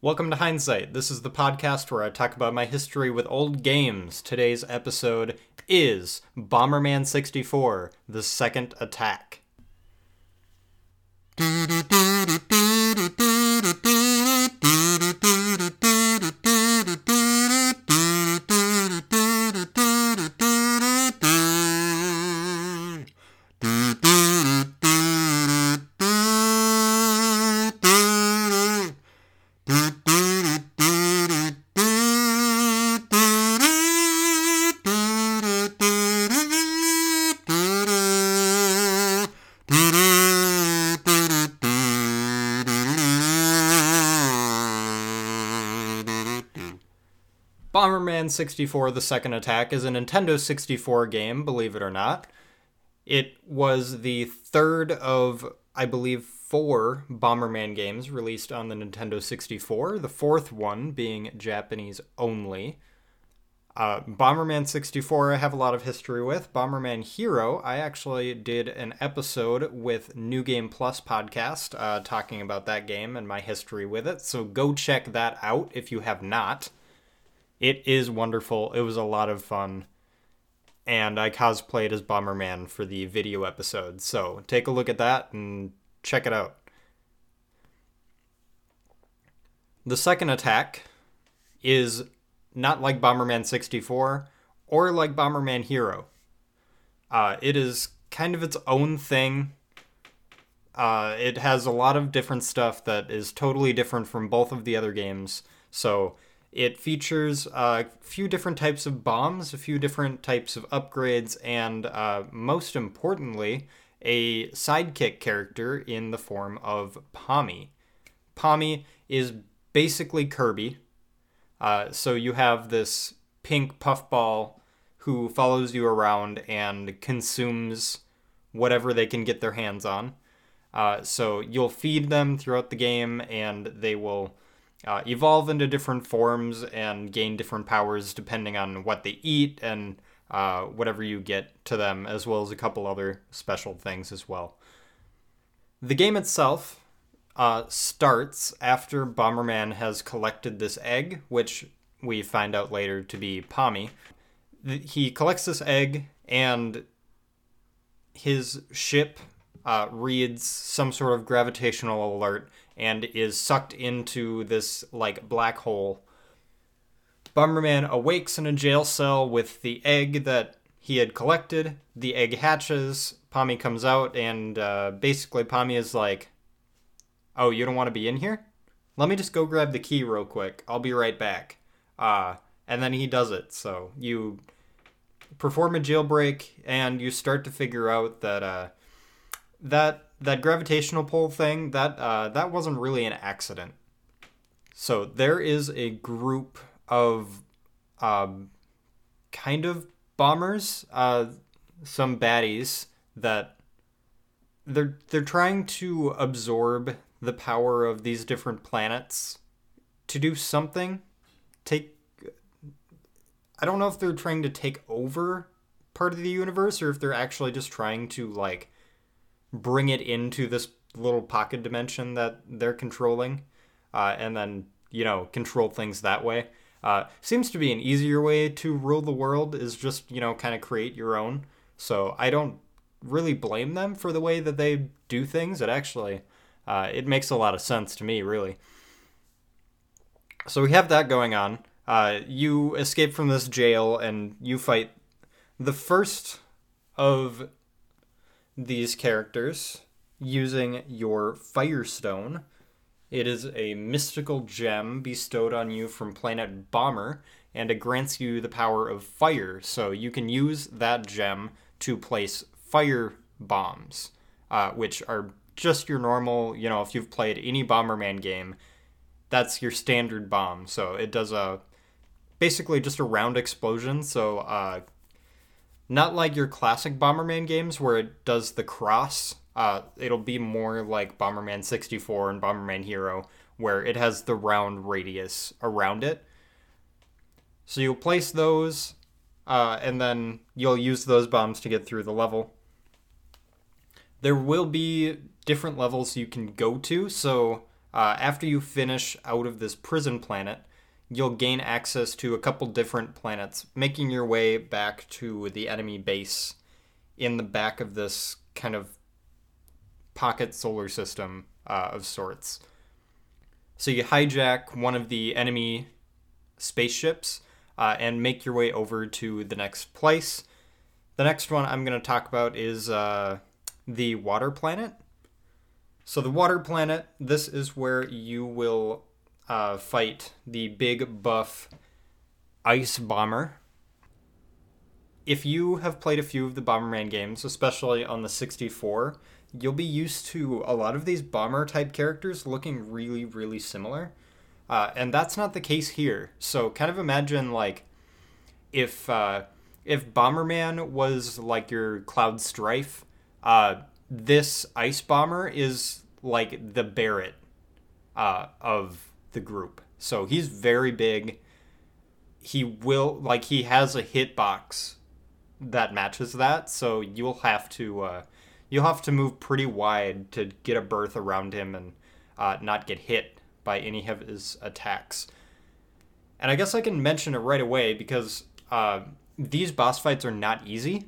Welcome to Hindsight. This is the podcast where I talk about my history with old games. Today's episode is Bomberman 64 The Second Attack. 64 The Second Attack is a Nintendo 64 game, believe it or not. It was the third of, I believe, four Bomberman games released on the Nintendo 64, the fourth one being Japanese only. Uh, Bomberman 64, I have a lot of history with. Bomberman Hero, I actually did an episode with New Game Plus podcast uh, talking about that game and my history with it. So go check that out if you have not. It is wonderful. It was a lot of fun. And I cosplayed as Bomberman for the video episode. So take a look at that and check it out. The second attack is not like Bomberman 64 or like Bomberman Hero. Uh, it is kind of its own thing. Uh, it has a lot of different stuff that is totally different from both of the other games. So it features a few different types of bombs, a few different types of upgrades, and uh, most importantly, a sidekick character in the form of Pommy. Pommy is basically Kirby. Uh, so you have this pink puffball who follows you around and consumes whatever they can get their hands on. Uh, so you'll feed them throughout the game, and they will uh, evolve into different forms and gain different powers depending on what they eat and uh, whatever you get to them, as well as a couple other special things as well. The game itself uh, starts after Bomberman has collected this egg, which we find out later to be Pommy. He collects this egg, and his ship uh, reads some sort of gravitational alert and is sucked into this like black hole. Bomberman awakes in a jail cell with the egg that he had collected. The egg hatches. Pommy comes out, and uh, basically, Pommy is like, Oh, you don't want to be in here? Let me just go grab the key real quick. I'll be right back. Uh, and then he does it. So you perform a jailbreak, and you start to figure out that uh, that that gravitational pull thing that uh, that wasn't really an accident. So there is a group of um, kind of bombers, uh, some baddies that they're they're trying to absorb the power of these different planets to do something. Take I don't know if they're trying to take over part of the universe or if they're actually just trying to like bring it into this little pocket dimension that they're controlling, uh, and then you know control things that way. Uh, seems to be an easier way to rule the world is just you know kind of create your own. So I don't really blame them for the way that they do things. It actually uh, it makes a lot of sense to me, really. So we have that going on. Uh, you escape from this jail and you fight the first of these characters using your Firestone. It is a mystical gem bestowed on you from planet Bomber, and it grants you the power of fire. So you can use that gem to place fire bombs, uh, which are just your normal, you know, if you've played any Bomberman game, that's your standard bomb. So it does a basically just a round explosion. So uh, not like your classic Bomberman games where it does the cross. Uh, it'll be more like Bomberman 64 and Bomberman Hero, where it has the round radius around it. So you'll place those, uh, and then you'll use those bombs to get through the level. There will be different levels you can go to, so Uh, after you finish out of this prison planet, you'll gain access to a couple different planets, making your way back to the enemy base in the back of this kind of pocket solar system uh, of sorts. So you hijack one of the enemy spaceships uh, and make your way over to the next place. The next one I'm going to talk about is uh, the water planet. So, the water planet, this is where you will uh, fight the big buff ice bomber. If you have played a few of the Bomberman games, especially on the 64, you'll be used to a lot of these bomber type characters looking really, really similar. Uh, and that's not the case here. So kind of imagine like if uh, if Bomberman was like your Cloud Strife, uh, this Ice Bomber is like the Barret uh, of the group. So he's very big. He will like he has a hitbox that matches that. So you'll have to uh, you'll have to move pretty wide to get a berth around him and uh, not get hit by any of his attacks. And I guess I can mention it right away because uh, these boss fights are not easy.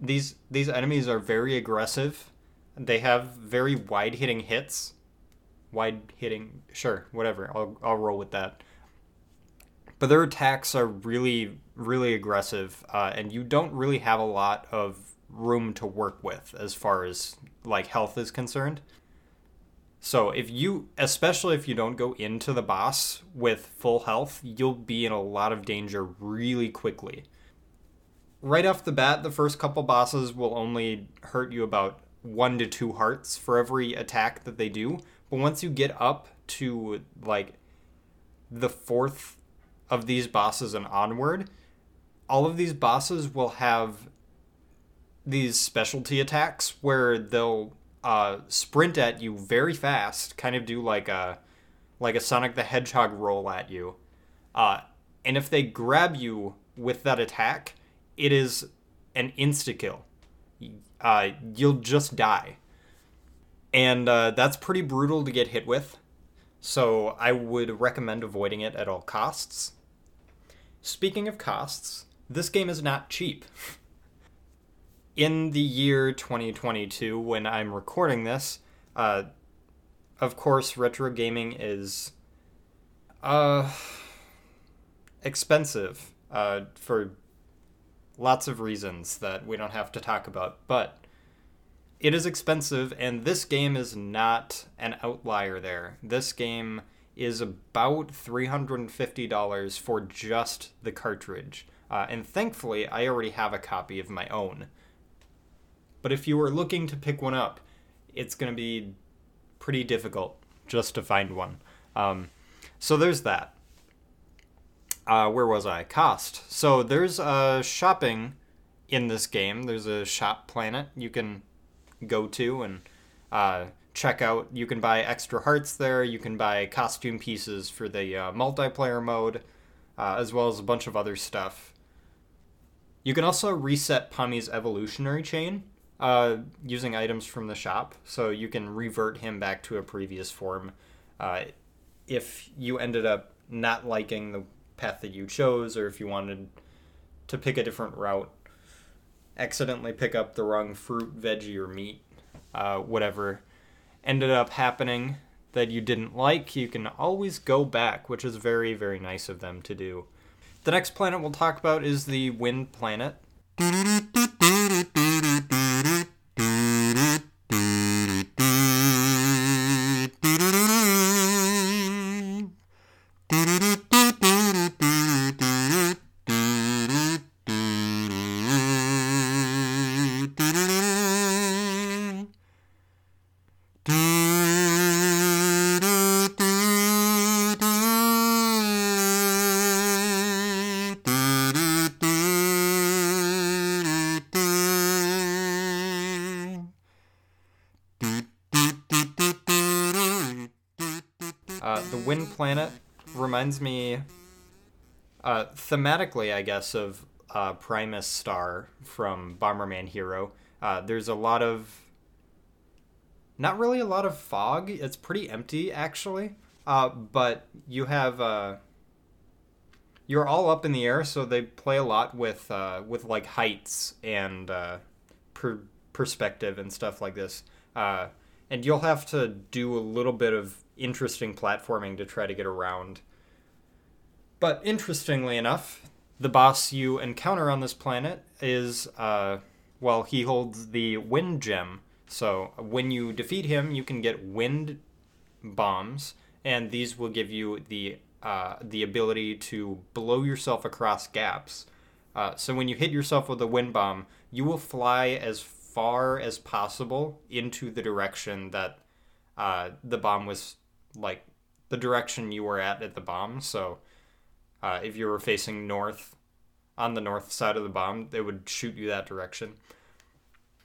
These these enemies are very aggressive. They have very wide hitting hits. Wide hitting, sure, whatever. I'll I'll roll with that. But their attacks are really really aggressive, uh, and you don't really have a lot of room to work with as far as like health is concerned. So if you, especially if you don't go into the boss with full health, you'll be in a lot of danger really quickly. Right off the bat, the first couple bosses will only hurt you about one to two hearts for every attack that they do. But once you get up to like the fourth of these bosses and onward, all of these bosses will have these specialty attacks where they'll uh, sprint at you very fast, kind of do like a like a Sonic the Hedgehog roll at you. Uh, and if they grab you with that attack, it is an insta kill. Uh, you'll just die, and uh, that's pretty brutal to get hit with. So I would recommend avoiding it at all costs. Speaking of costs, this game is not cheap. in the year 2022, when I'm recording this, uh, of course, retro gaming is uh, expensive uh, for lots of reasons that we don't have to talk about. But it is expensive, and this game is not an outlier there. This game is about $350 for just the cartridge. Uh, and thankfully, I already have a copy of my own. But if you were looking to pick one up, it's going to be pretty difficult just to find one. Um, so there's that. Uh, where was I? Cost. So there's uh, shopping in this game. There's a shop planet you can go to and uh, check out. You can buy extra hearts there. You can buy costume pieces for the uh, multiplayer mode, uh, as well as a bunch of other stuff. You can also reset Pommy's evolutionary chain, uh, using items from the shop, so you can revert him back to a previous form. Uh, if you ended up not liking the path that you chose, or if you wanted to pick a different route, accidentally pick up the wrong fruit, veggie, or meat, uh, whatever ended up happening that you didn't like, you can always go back, which is very, very nice of them to do. The next planet we'll talk about is the Wind Planet. Wind Planet reminds me, uh, thematically, I guess, of uh, Primus Star from Bomberman Hero. Uh, there's a lot of not really a lot of fog. It's pretty empty actually. Uh, but you have uh, you're all up in the air, so they play a lot with uh, with like heights and per- perspective and stuff like this. And you'll have to do a little bit of interesting platforming to try to get around. But interestingly enough, the boss you encounter on this planet is, uh, well, he holds the wind gem. So when you defeat him, you can get wind bombs, and these will give you the uh, the ability to blow yourself across gaps. Uh, so when you hit yourself with a wind bomb, you will fly as far as possible into the direction that uh, the bomb was like the direction you were at at the bomb. So uh, if you were facing north on the north side of the bomb, they would shoot you that direction.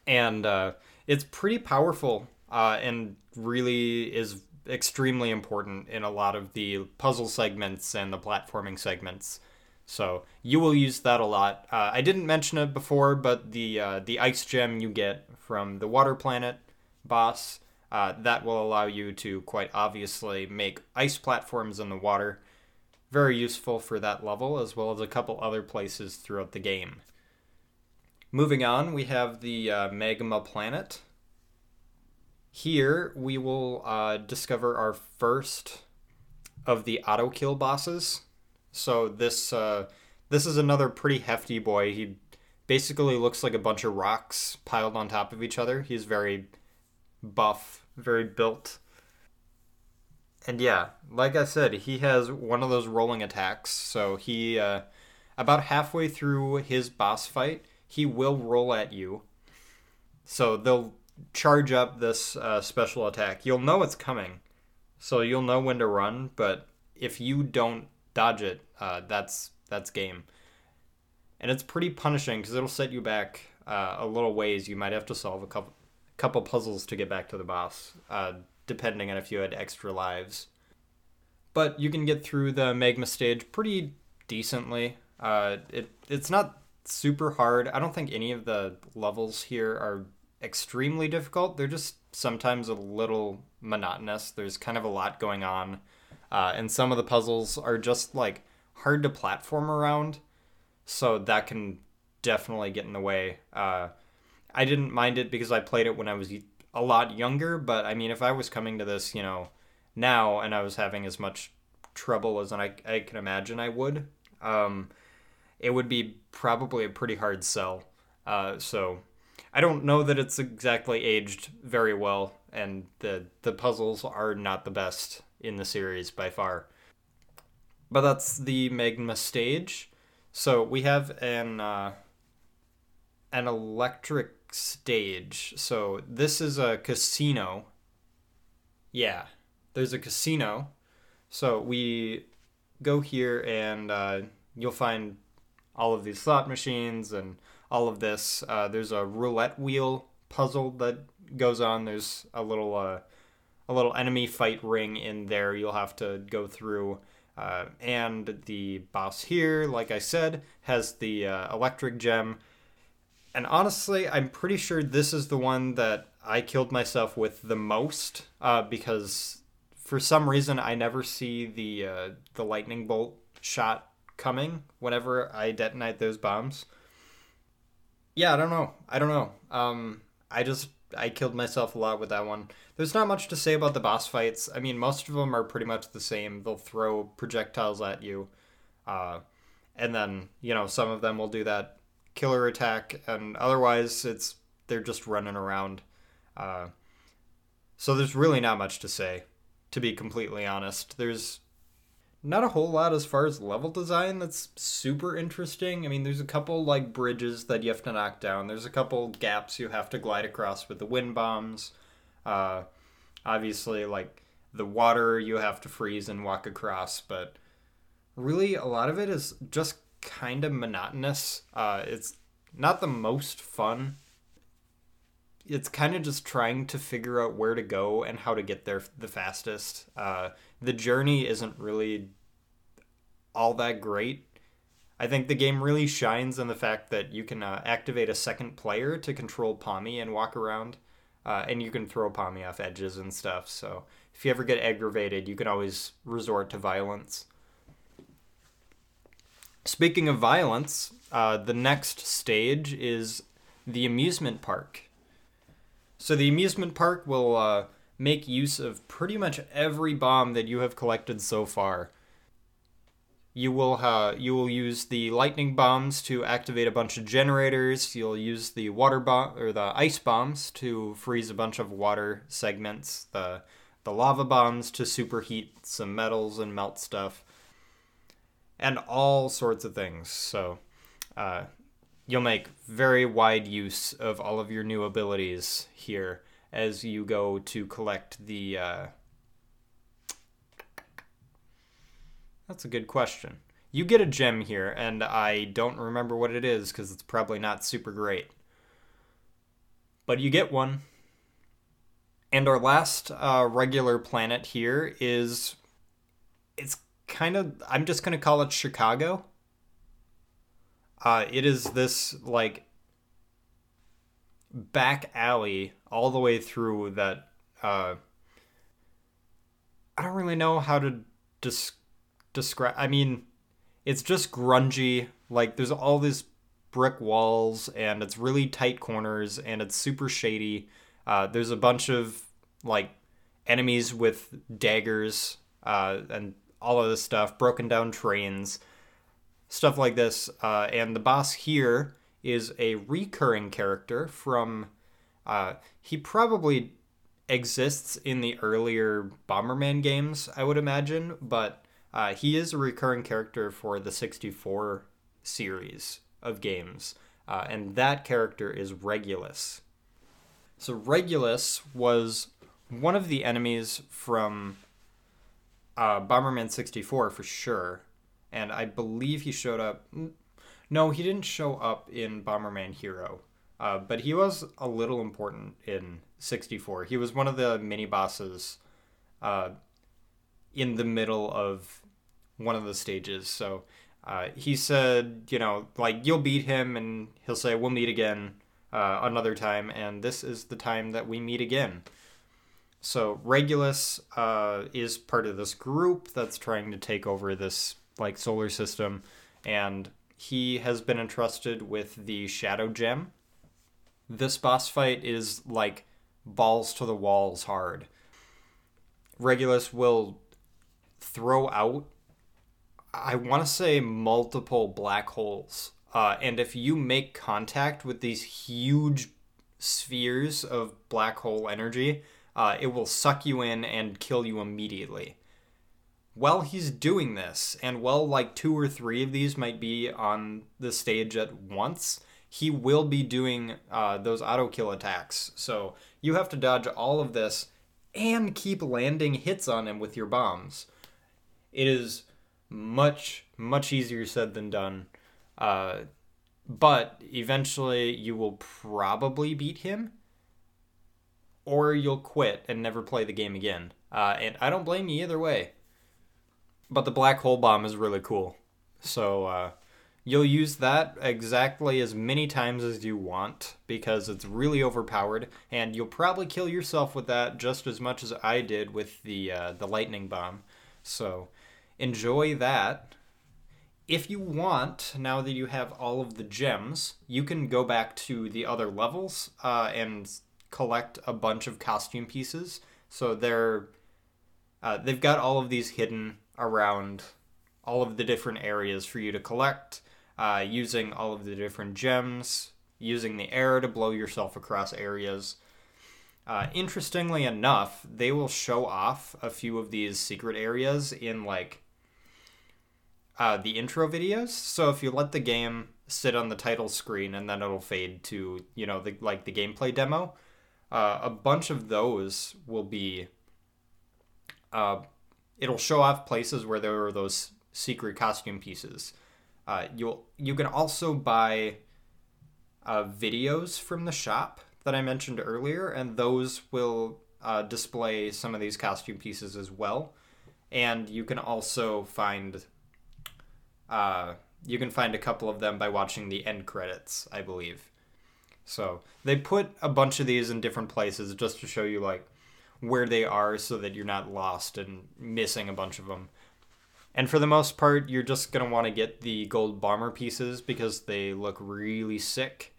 And uh, it's pretty powerful uh, and really is extremely important in a lot of the puzzle segments and the platforming segments. So you will use that a lot. Uh, I didn't mention it before, but the uh, the ice gem you get from the water planet boss uh, that will allow you to quite obviously make ice platforms in the water. Very useful for that level, as well as a couple other places throughout the game. Moving on, we have the uh, Magma Planet. Here, we will uh, discover our first of the auto kill bosses. So this uh, this is another pretty hefty boy. He basically looks like a bunch of rocks piled on top of each other. He's very buff, very built. And yeah, like I said, he has one of those rolling attacks. So he, uh, about halfway through his boss fight, he will roll at you. So they'll charge up this uh, special attack. You'll know it's coming, so you'll know when to run. But if you don't dodge it, uh, that's that's game. And it's pretty punishing because it'll set you back uh, a little ways. You might have to solve a couple couple puzzles to get back to the boss, uh, depending on if you had extra lives. But you can get through the magma stage pretty decently. Uh, it it's not super hard. I don't think any of the levels here are extremely difficult. They're just sometimes a little monotonous. There's kind of a lot going on. Uh, and some of the puzzles are just like hard to platform around. So that can definitely get in the way. Uh, I didn't mind it because I played it when I was a lot younger, but I mean, if I was coming to this, you know, now and I was having as much trouble as I, I can imagine I would, um, it would be probably a pretty hard sell. Uh, so I don't know that it's exactly aged very well, and the the puzzles are not the best in the series by far. But that's the magma stage. So we have an uh, an electric stage. So this is a casino. Yeah, there's a casino. So we go here and uh, you'll find all of these slot machines and all of this. Uh, there's a roulette wheel puzzle that goes on. There's a little uh, a little enemy fight ring in there. You'll have to go through. Uh, and the boss here, like I said, has the uh, electric gem. And honestly, I'm pretty sure this is the one that I killed myself with the most uh, because for some reason I never see the uh, the lightning bolt shot coming whenever I detonate those bombs yeah, I don't know. I don't know. Um, I just I killed myself a lot with that one. There's not much to say about the boss fights. I mean, most of them are pretty much the same. They'll throw projectiles at you, uh, and then you know some of them will do that killer attack, and otherwise it's they're just running around. Uh, so there's really not much to say, to be completely honest. There's not a whole lot as far as level design that's super interesting. I mean, there's a couple like bridges that you have to knock down. There's a couple gaps you have to glide across with the wind bombs. Uh, obviously, like the water you have to freeze and walk across, but really a lot of it is just kind of monotonous. Uh, it's not the most fun. It's kind of just trying to figure out where to go and how to get there the fastest. Uh, the journey isn't really all that great. I think the game really shines in the fact that you can uh, activate a second player to control Pommy and walk around. uh, and you can throw Pommy off edges and stuff. So if you ever get aggravated, you can always resort to violence. Speaking of violence, uh, the next stage is the amusement park. So the amusement park will uh, make use of pretty much every bomb that you have collected so far. You will uh, you will use the lightning bombs to activate a bunch of generators. You'll use the water bomb or the ice bombs to freeze a bunch of water segments. The the lava bombs to superheat some metals and melt stuff, and all sorts of things. So, uh, you'll make very wide use of all of your new abilities here as you go to collect the. Uh... That's a good question. You get a gem here, and I don't remember what it is because it's probably not super great. But you get one. And our last uh, regular planet here is. It's kind of. I'm just going to call it Chicago. Uh, it is this, like, back alley all the way through that. Uh, I don't really know how to des- describe. I mean, it's just grungy. Like, there's all these brick walls, and it's really tight corners, and it's super shady. Uh, there's a bunch of like enemies with daggers uh, and all of this stuff, broken down trains, stuff like this. Uh, and the boss here is a recurring character from. Uh, he probably exists in the earlier Bomberman games, I would imagine, but uh, he is a recurring character for the 64 series of games. Uh, and that character is Regulus. So Regulus was one of the enemies from uh, Bomberman 64 for sure. And I believe he showed up. No, he didn't show up in Bomberman Hero. Uh, but he was a little important in 64. He was one of the mini bosses uh, in the middle of one of the stages. So uh, he said, you know, like, you'll beat him, and he'll say, we'll meet again uh, another time. And this is the time that we meet again. So Regulus uh, is part of this group that's trying to take over this like solar system, and he has been entrusted with the Shadow Gem. This boss fight is like balls to the walls hard. Regulus will throw out, I want to say, multiple black holes. Uh, and if you make contact with these huge spheres of black hole energy, uh, it will suck you in and kill you immediately. While he's doing this, and while like two or three of these might be on the stage at once, he will be doing uh, those auto kill attacks. So you have to dodge all of this and keep landing hits on him with your bombs. It is much, much easier said than done. Uh, but eventually you will probably beat him or you'll quit and never play the game again. Uh, and I don't blame you either way. But the black hole bomb is really cool. So uh, you'll use that exactly as many times as you want because it's really overpowered, and you'll probably kill yourself with that just as much as I did with the uh, the lightning bomb. So enjoy that. If you want, now that you have all of the gems, you can go back to the other levels uh, and collect a bunch of costume pieces. So they're uh, they've got all of these hidden around all of the different areas for you to collect, uh, using all of the different gems, using the air to blow yourself across areas. Uh, interestingly enough, they will show off a few of these secret areas in like uh, the intro videos. So if you let the game sit on the title screen and then it'll fade to you know the like the gameplay demo, uh, a bunch of those will be uh, it'll show off places where there are those secret costume pieces. Uh, you'll you can also buy uh, videos from the shop that i mentioned earlier and those will uh, display some of these costume pieces as well. And you can also find uh, you can find a couple of them by watching the end credits i believe So they put a bunch of these in different places just to show you like where they are so that you're not lost and missing a bunch of them. And for the most part, you're just going to want to get the gold bomber pieces because they look really sick.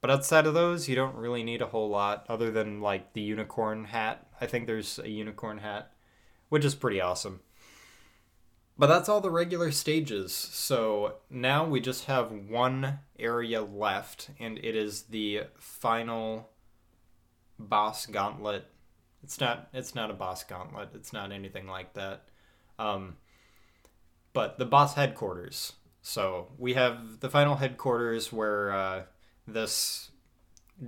But outside of those, you don't really need a whole lot other than like the unicorn hat. I think there's a unicorn hat, which is pretty awesome. But that's all the regular stages. So now we just have one area left, and it is the final boss gauntlet. It's not. It's not a boss gauntlet. It's not anything like that. Um, but the boss headquarters. So we have the final headquarters where uh, this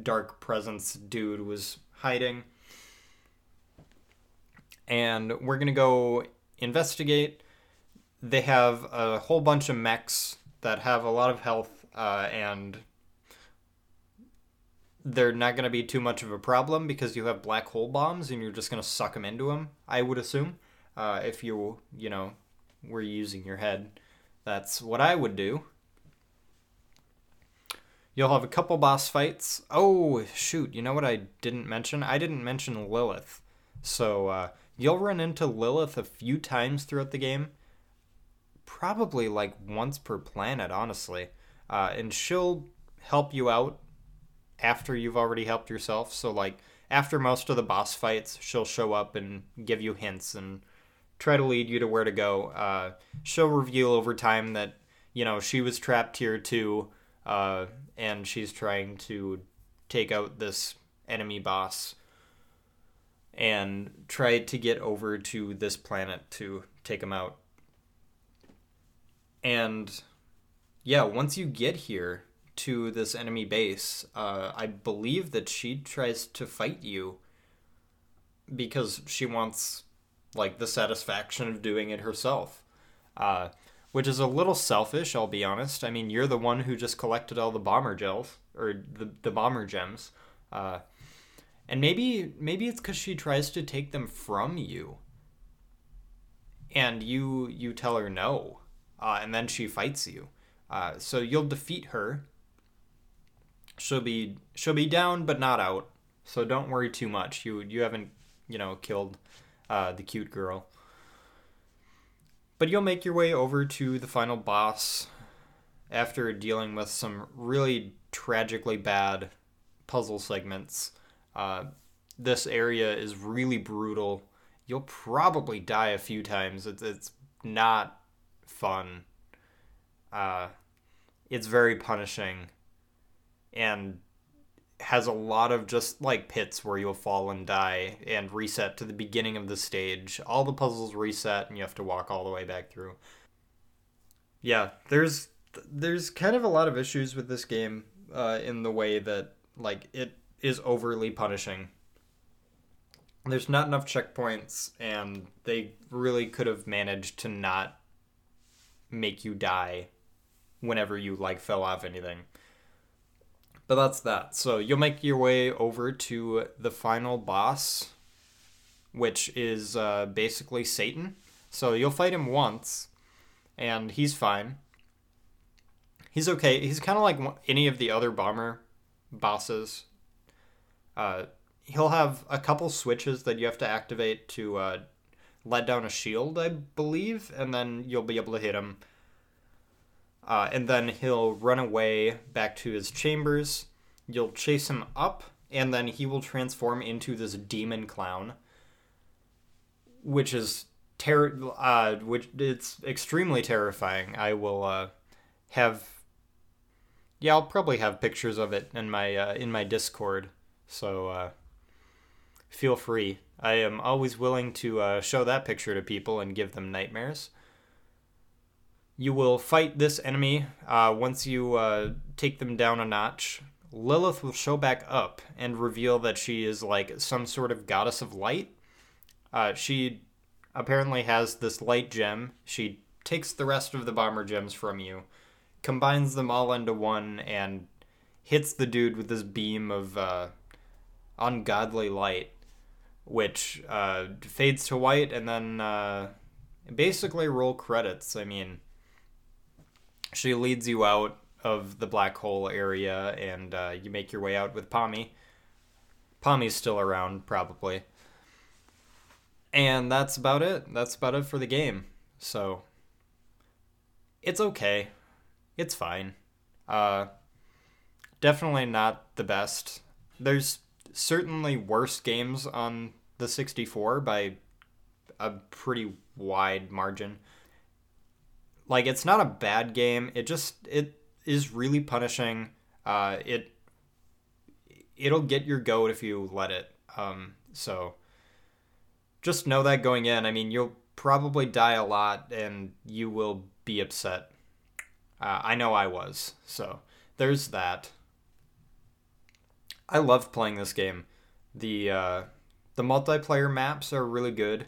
dark presence dude was hiding. And we're to go investigate. They have a whole bunch of mechs that have a lot of health uh, and they're not going to be too much of a problem because you have black hole bombs and you're just going to suck them into them, I would assume uh, if you you know were using your head. That's what I would do. You'll have a couple boss fights. Oh shoot! You know what I didn't mention? I didn't mention Lilith. So uh, you'll run into Lilith a few times throughout the game. Probably like once per planet, honestly. Uh, and she'll help you out after you've already helped yourself. So like after most of the boss fights, she'll show up and give you hints and try to lead you to where to go. Uh, she'll reveal over time that you know she was trapped here too, uh, and she's trying to take out this enemy boss and try to get over to this planet to take him out. And yeah, once you get here to this enemy base, uh, I believe that she tries to fight you because she wants like the satisfaction of doing it herself. Uh, which is a little selfish, I'll be honest. I mean, you're the one who just collected all the bomber gels or the the bomber gems, uh, and maybe maybe it's because she tries to take them from you, and you you tell her no, uh, and then she fights you. Uh, so you'll defeat her. She'll be she'll be down but not out. So don't worry too much. You you haven't you know killed uh, the cute girl. But you'll make your way over to the final boss after dealing with some really tragically bad puzzle segments. Uh, this area is really brutal. You'll probably die a few times. It's, it's not fun. Uh, it's very punishing. And has a lot of just like pits where you'll fall and die and reset to the beginning of the stage. All the puzzles reset and you have to walk all the way back through. Yeah, there's there's kind of a lot of issues with this game uh, in the way that like it is overly punishing. There's not enough checkpoints and they really could have managed to not make you die whenever you like fell off anything. But that's that. So you'll make your way over to the final boss, which is uh, basically Satan. So you'll fight him once, and he's fine. He's okay. He's kind of like any of the other bomber bosses. Uh, he'll have a couple switches that you have to activate to uh, let down a shield, I believe, and then you'll be able to hit him uh, and then he'll run away back to his chambers. You'll chase him up, and then he will transform into this demon clown, which is ter- uh, which it's extremely terrifying. I will uh, have, yeah, I'll probably have pictures of it in my uh, in my Discord. So uh, feel free. I am always willing to uh, show that picture to people and give them nightmares. You will fight this enemy uh, once you uh, take them down a notch. Lilith will show back up and reveal that she is like some sort of goddess of light. Uh, she apparently has this light gem. She takes the rest of the bomber gems from you, combines them all into one, and hits the dude with this beam of uh, ungodly light, which uh, fades to white and then uh, basically roll credits. I mean she leads you out of the black hole area, and uh, you make your way out with Pommy. Pommy's still around, probably. And that's about it. That's about it for the game. So, it's okay. It's fine. Uh, definitely not the best. There's certainly worse games on the 64 by a pretty wide margin. Like it's not a bad game. It just it is really punishing. Uh, it it'll get your goat if you let it. Um, so just know that going in. I mean, you'll probably die a lot, and you will be upset. Uh, I know I was. So there's that. I loved playing this game. The uh, the multiplayer maps are really good.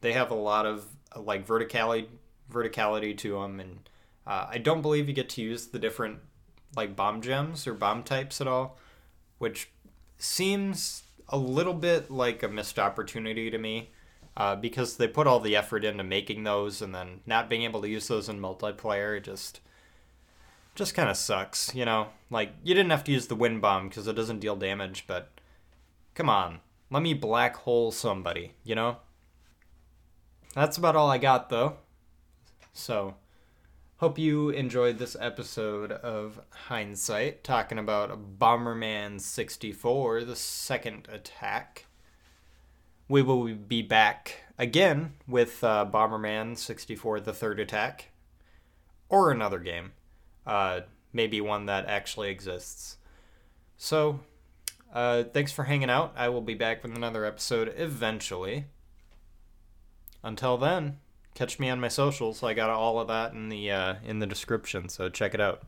They have a lot of like verticality verticality to them, and uh, I don't believe you get to use the different like bomb gems or bomb types at all, which seems a little bit like a missed opportunity to me. Uh, because they put all the effort into making those and then not being able to use those in multiplayer just just kind of sucks you know like you didn't have to use the wind bomb because it doesn't deal damage but come on let me black hole somebody you know that's about all i got though so, hope you enjoyed this episode of Hindsight, talking about Bomberman 64, the second attack. We will be back again with uh, Bomberman 64, the third attack, or another game. Uh, maybe one that actually exists. So, uh, thanks for hanging out. I will be back with another episode eventually. Until then catch me on my socials. I got all of that in the uh, in the description, so check it out.